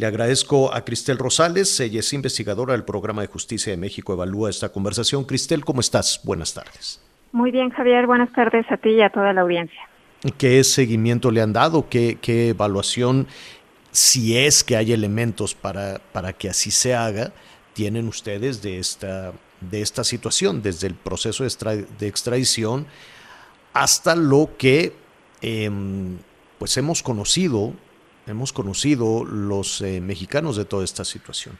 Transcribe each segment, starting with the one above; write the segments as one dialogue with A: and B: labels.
A: Le agradezco a Cristel Rosales, ella es investigadora del Programa de Justicia de México, evalúa esta conversación. Cristel, ¿cómo estás? Buenas tardes.
B: Muy bien, Javier, buenas tardes a ti y a toda la audiencia.
A: ¿Qué seguimiento le han dado? ¿Qué, qué evaluación, si es que hay elementos para, para que así se haga, tienen ustedes de esta, de esta situación, desde el proceso de extradición hasta lo que em, pues hemos conocido, hemos conocido los eh, mexicanos de toda esta situación.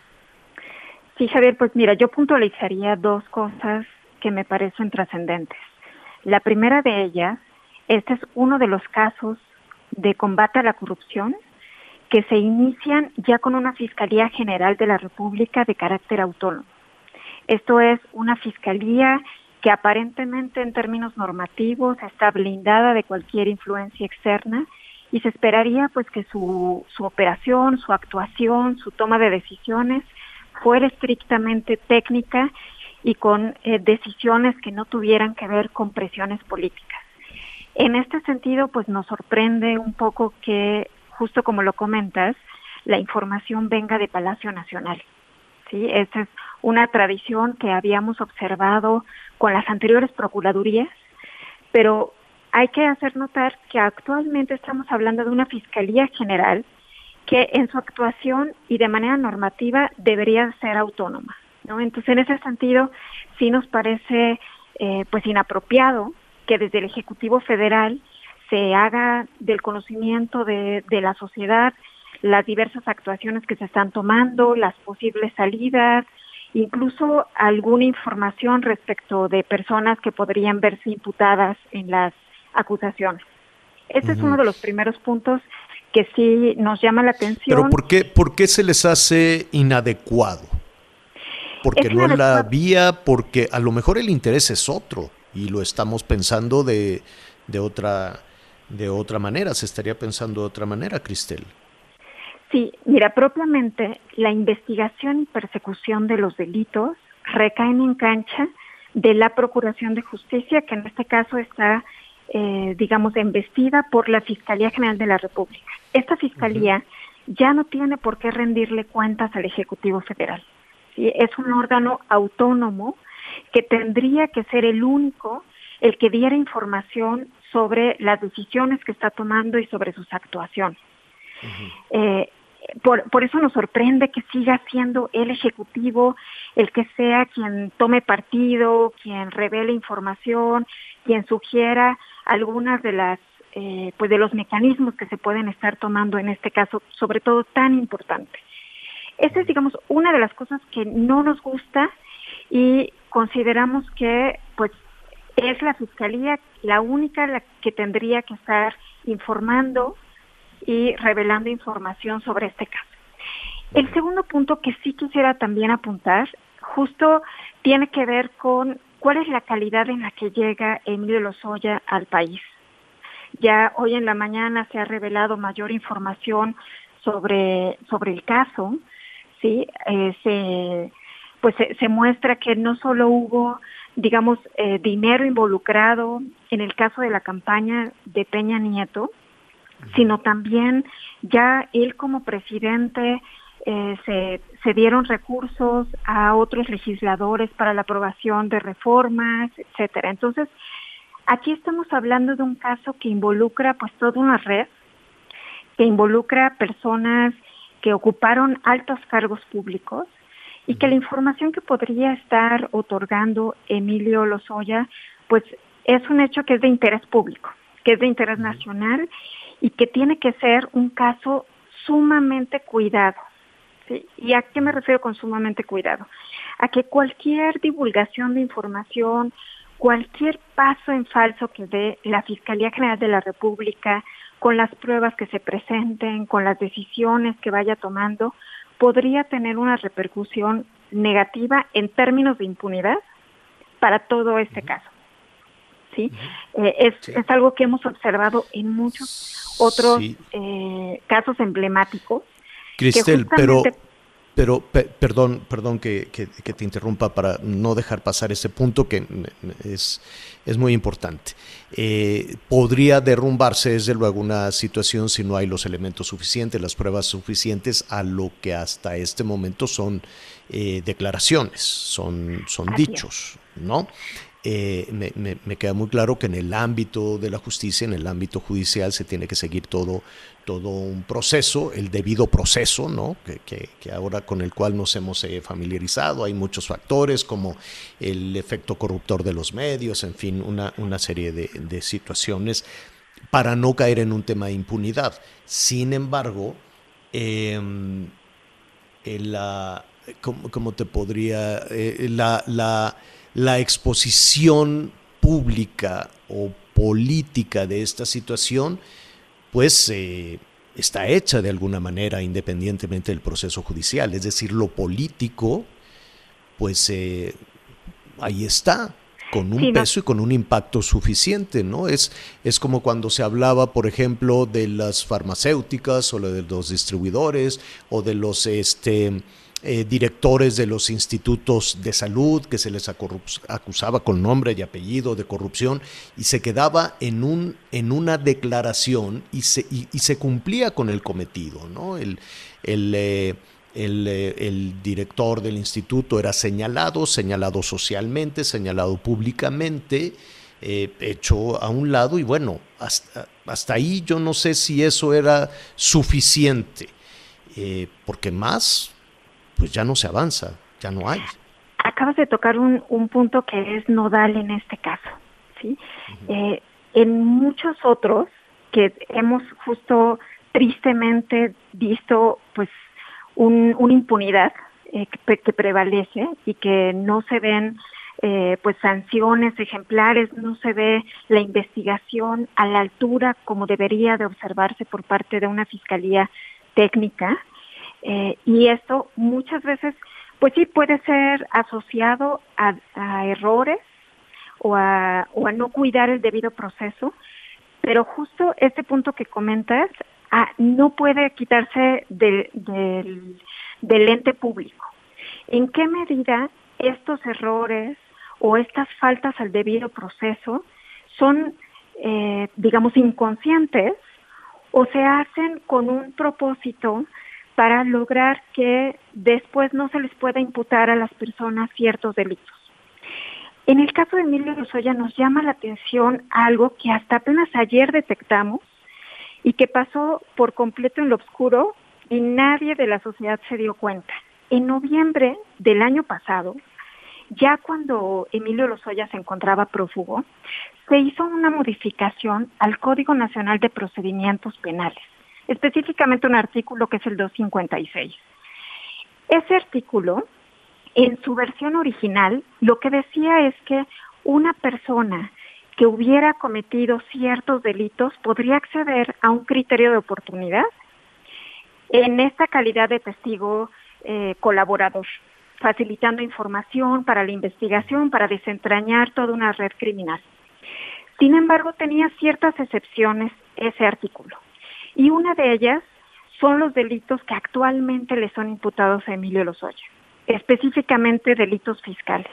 B: Sí, Javier, pues mira, yo puntualizaría dos cosas que me parecen trascendentes. La primera de ellas, este es uno de los casos de combate a la corrupción que se inician ya con una Fiscalía General de la República de carácter autónomo. Esto es una fiscalía que aparentemente en términos normativos está blindada de cualquier influencia externa y se esperaría pues que su, su operación, su actuación, su toma de decisiones fuera estrictamente técnica y con eh, decisiones que no tuvieran que ver con presiones políticas. En este sentido, pues nos sorprende un poco que, justo como lo comentas, la información venga de Palacio Nacional. ¿sí? Esa es una tradición que habíamos observado con las anteriores procuradurías, pero hay que hacer notar que actualmente estamos hablando de una Fiscalía General que en su actuación y de manera normativa debería ser autónoma. ¿no? Entonces, en ese sentido, sí nos parece eh, pues inapropiado que desde el Ejecutivo Federal se haga del conocimiento de, de la sociedad las diversas actuaciones que se están tomando, las posibles salidas, incluso alguna información respecto de personas que podrían verse imputadas en las acusaciones. Este es uno de los primeros puntos que sí nos llama la atención.
A: Pero ¿por qué, por qué se les hace inadecuado? Porque no es la vía, porque a lo mejor el interés es otro y lo estamos pensando de, de otra de otra manera, se estaría pensando de otra manera, Cristel.
B: Sí, mira, propiamente la investigación y persecución de los delitos recaen en cancha de la Procuración de Justicia, que en este caso está, eh, digamos, embestida por la Fiscalía General de la República. Esta Fiscalía ya no tiene por qué rendirle cuentas al Ejecutivo Federal. ¿sí? Es un órgano autónomo que tendría que ser el único el que diera información sobre las decisiones que está tomando y sobre sus actuaciones. eh, por, por eso nos sorprende que siga siendo el Ejecutivo el que sea quien tome partido, quien revele información, quien sugiera algunas de las eh, pues de los mecanismos que se pueden estar tomando en este caso, sobre todo tan importante. Esa es, digamos, una de las cosas que no nos gusta y consideramos que, pues, es la fiscalía la única la que tendría que estar informando y revelando información sobre este caso. El segundo punto que sí quisiera también apuntar, justo tiene que ver con cuál es la calidad en la que llega Emilio Lozoya al país. Ya hoy en la mañana se ha revelado mayor información sobre, sobre el caso, ¿sí? Eh, se, pues se, se, muestra que no solo hubo, digamos, eh, dinero involucrado en el caso de la campaña de Peña Nieto, sino también ya él como presidente eh, se, se dieron recursos a otros legisladores para la aprobación de reformas, etcétera. Entonces, aquí estamos hablando de un caso que involucra pues toda una red, que involucra personas que ocuparon altos cargos públicos y que la información que podría estar otorgando Emilio Lozoya, pues es un hecho que es de interés público, que es de interés nacional y que tiene que ser un caso sumamente cuidado. ¿sí? ¿Y a qué me refiero con sumamente cuidado? A que cualquier divulgación de información, cualquier paso en falso que dé la Fiscalía General de la República, con las pruebas que se presenten, con las decisiones que vaya tomando, podría tener una repercusión negativa en términos de impunidad para todo este caso. ¿Sí? Eh, es, sí. es algo que hemos observado en muchos otros sí. eh, casos emblemáticos.
A: Cristel, pero Pero perdón, perdón que, te interrumpa para no dejar pasar ese punto que es, es muy importante. Eh, podría derrumbarse desde luego una situación si no hay los elementos suficientes, las pruebas suficientes a lo que hasta este momento son eh, declaraciones, son, son dichos, ¿no? Eh, me, queda muy claro que en el ámbito de la justicia, en el ámbito judicial, se tiene que seguir todo, todo un proceso, el debido proceso, ¿no? que, ahora con el cual nos hemos eh, familiarizado. Hay muchos factores como el efecto corruptor de los medios, en fin, una, una serie de, situaciones para no caer en un tema de impunidad. Sin embargo, em, la, ¿cómo, te podría? Eh, la, la la exposición pública o política de esta situación, pues eh, está hecha de alguna manera independientemente del proceso judicial. Es decir, lo político, pues eh, ahí está, con un peso y con un impacto suficiente, ¿no? Es, es como cuando se hablaba, por ejemplo, de las farmacéuticas o de los distribuidores o de los este, eh, directores de los institutos de salud que se les acusaba con nombre y apellido de corrupción y se quedaba en, un, en una declaración y se, y, se cumplía con el cometido. ¿no? El, el, eh, eh, el, director del instituto era señalado, señalado socialmente, señalado públicamente, hecho a un lado y bueno, hasta, hasta, ahí yo no sé si eso era suficiente, porque más pues ya no se avanza, ya no hay.
B: Acabas de tocar un, un punto que es nodal en este caso, ¿sí? Eh, en muchos otros que hemos justo tristemente visto pues un, una impunidad eh, que, prevalece y que no se ven eh, pues sanciones ejemplares, no se ve la investigación a la altura como debería de observarse por parte de una fiscalía técnica, eh, y esto muchas veces, pues sí, puede ser asociado a, errores o a, o a no cuidar el debido proceso, pero justo este punto que comentas ah, no puede quitarse del, del ente público. ¿En qué medida estos errores o estas faltas al debido proceso son, eh, digamos, inconscientes o se hacen con un propósito para lograr que después no se les pueda imputar a las personas ciertos delitos. En el caso de Emilio Lozoya nos llama la atención algo que hasta apenas ayer detectamos y que pasó por completo en lo oscuro y nadie de la sociedad se dio cuenta. En noviembre del año pasado, ya cuando Emilio Lozoya se encontraba prófugo, se hizo una modificación al Código Nacional de Procedimientos Penales específicamente un artículo que es el 256. Ese artículo, en su versión original, lo que decía es que una persona que hubiera cometido ciertos delitos podría acceder a un criterio de oportunidad en esta calidad de testigo eh, colaborador, facilitando información para la investigación, para desentrañar toda una red criminal. Sin embargo, tenía ciertas excepciones ese artículo y una de ellas son los delitos que actualmente le son imputados a Emilio Lozoya, específicamente delitos fiscales.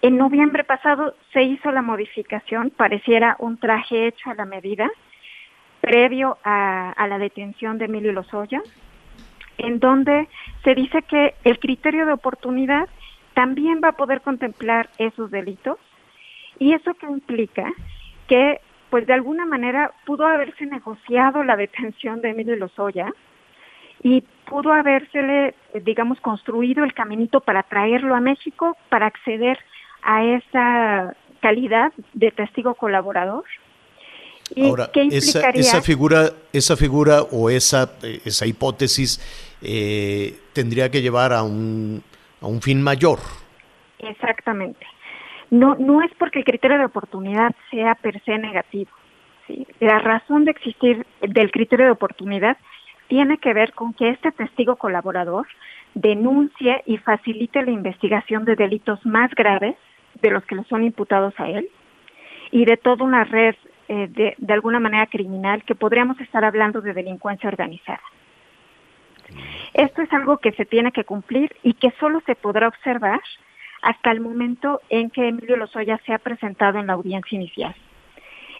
B: En noviembre pasado se hizo la modificación, pareciera un traje hecho a la medida, previo a, la detención de Emilio Lozoya, en donde se dice que el criterio de oportunidad también va a poder contemplar esos delitos y eso que implica que pues de alguna manera pudo haberse negociado la detención de Emilio Lozoya y pudo habérsele, digamos, construido el caminito para traerlo a México para acceder a esa calidad de testigo colaborador.
A: ¿Y Ahora, esa, esa, figura, esa figura o esa, esa hipótesis eh, tendría que llevar a un, a un fin mayor.
B: Exactamente. No, no es porque el criterio de oportunidad sea per se negativo. ¿sí? La razón de existir del criterio de oportunidad tiene que ver con que este testigo colaborador denuncie y facilite la investigación de delitos más graves de los que le son imputados a él y de toda una red eh, de, de alguna manera criminal que podríamos estar hablando de delincuencia organizada. Esto es algo que se tiene que cumplir y que solo se podrá observar hasta el momento en que Emilio Lozoya se ha presentado en la audiencia inicial.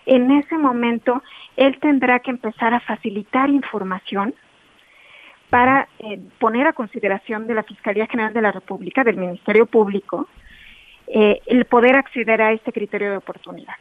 B: En ese momento, él tendrá que empezar a facilitar información para eh, poner a consideración de la Fiscalía General de la República, del Ministerio Público, eh, el poder acceder a este criterio de oportunidad.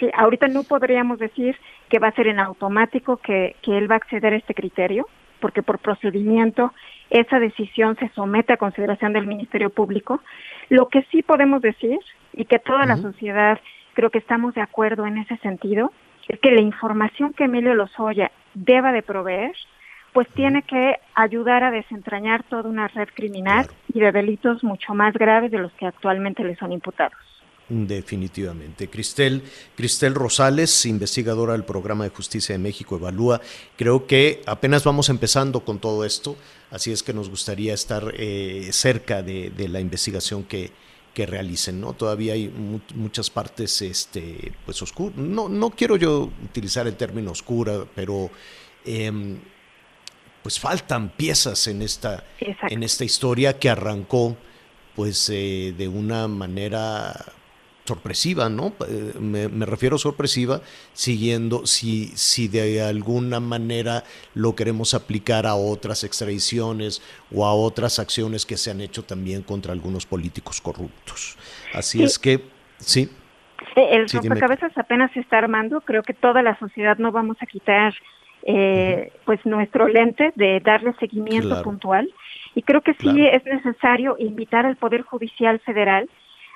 B: Sí, ahorita no podríamos decir que va a ser en automático que, que él va a acceder a este criterio, porque por procedimiento esa decisión se somete a consideración del Ministerio Público. Lo que sí podemos decir, y que toda la sociedad creo que estamos de acuerdo en ese sentido, es que la información que Emilio Lozoya deba de proveer pues tiene que ayudar a desentrañar toda una red criminal y de delitos mucho más graves de los que actualmente le son imputados.
A: Definitivamente. Cristel, Cristel Rosales, investigadora del Programa de Justicia de México, evalúa. Creo que apenas vamos empezando con todo esto, así es que nos gustaría estar eh, cerca de, la investigación que, que realicen, ¿no? Todavía hay muchas partes, este, pues oscuras. No, no quiero yo utilizar el término oscura, pero em, pues faltan piezas en esta, en esta historia que arrancó pues eh, de una manera sorpresiva, ¿no? Eh, me, refiero sorpresiva siguiendo, si, si de alguna manera lo queremos aplicar a otras extradiciones o a otras acciones que se han hecho también contra algunos políticos corruptos. Así es que, sí.
B: El rompecabezas apenas se está armando, creo que toda la sociedad no vamos a quitar eh, pues nuestro lente de darle seguimiento puntual. Y creo que sí es necesario invitar al Poder Judicial Federal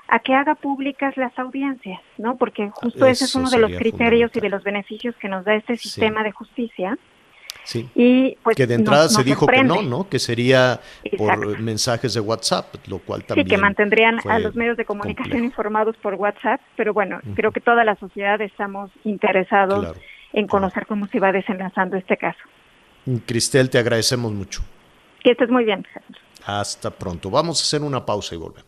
B: a que haga públicas las audiencias, ¿no? Porque justo ese es uno de los criterios y de los beneficios que nos da este sistema de justicia.
A: Sí. Y pues que de entrada se dijo que no, ¿no? Que sería por mensajes de WhatsApp, lo cual también.
B: Sí, que mantendrían a los medios de comunicación informados por WhatsApp, pero bueno, creo que toda la sociedad estamos interesados en conocer cómo se va desenlazando este caso.
A: Cristel, te agradecemos mucho.
B: Que estés muy bien.
A: Hasta pronto. Vamos a hacer una pausa y volvemos.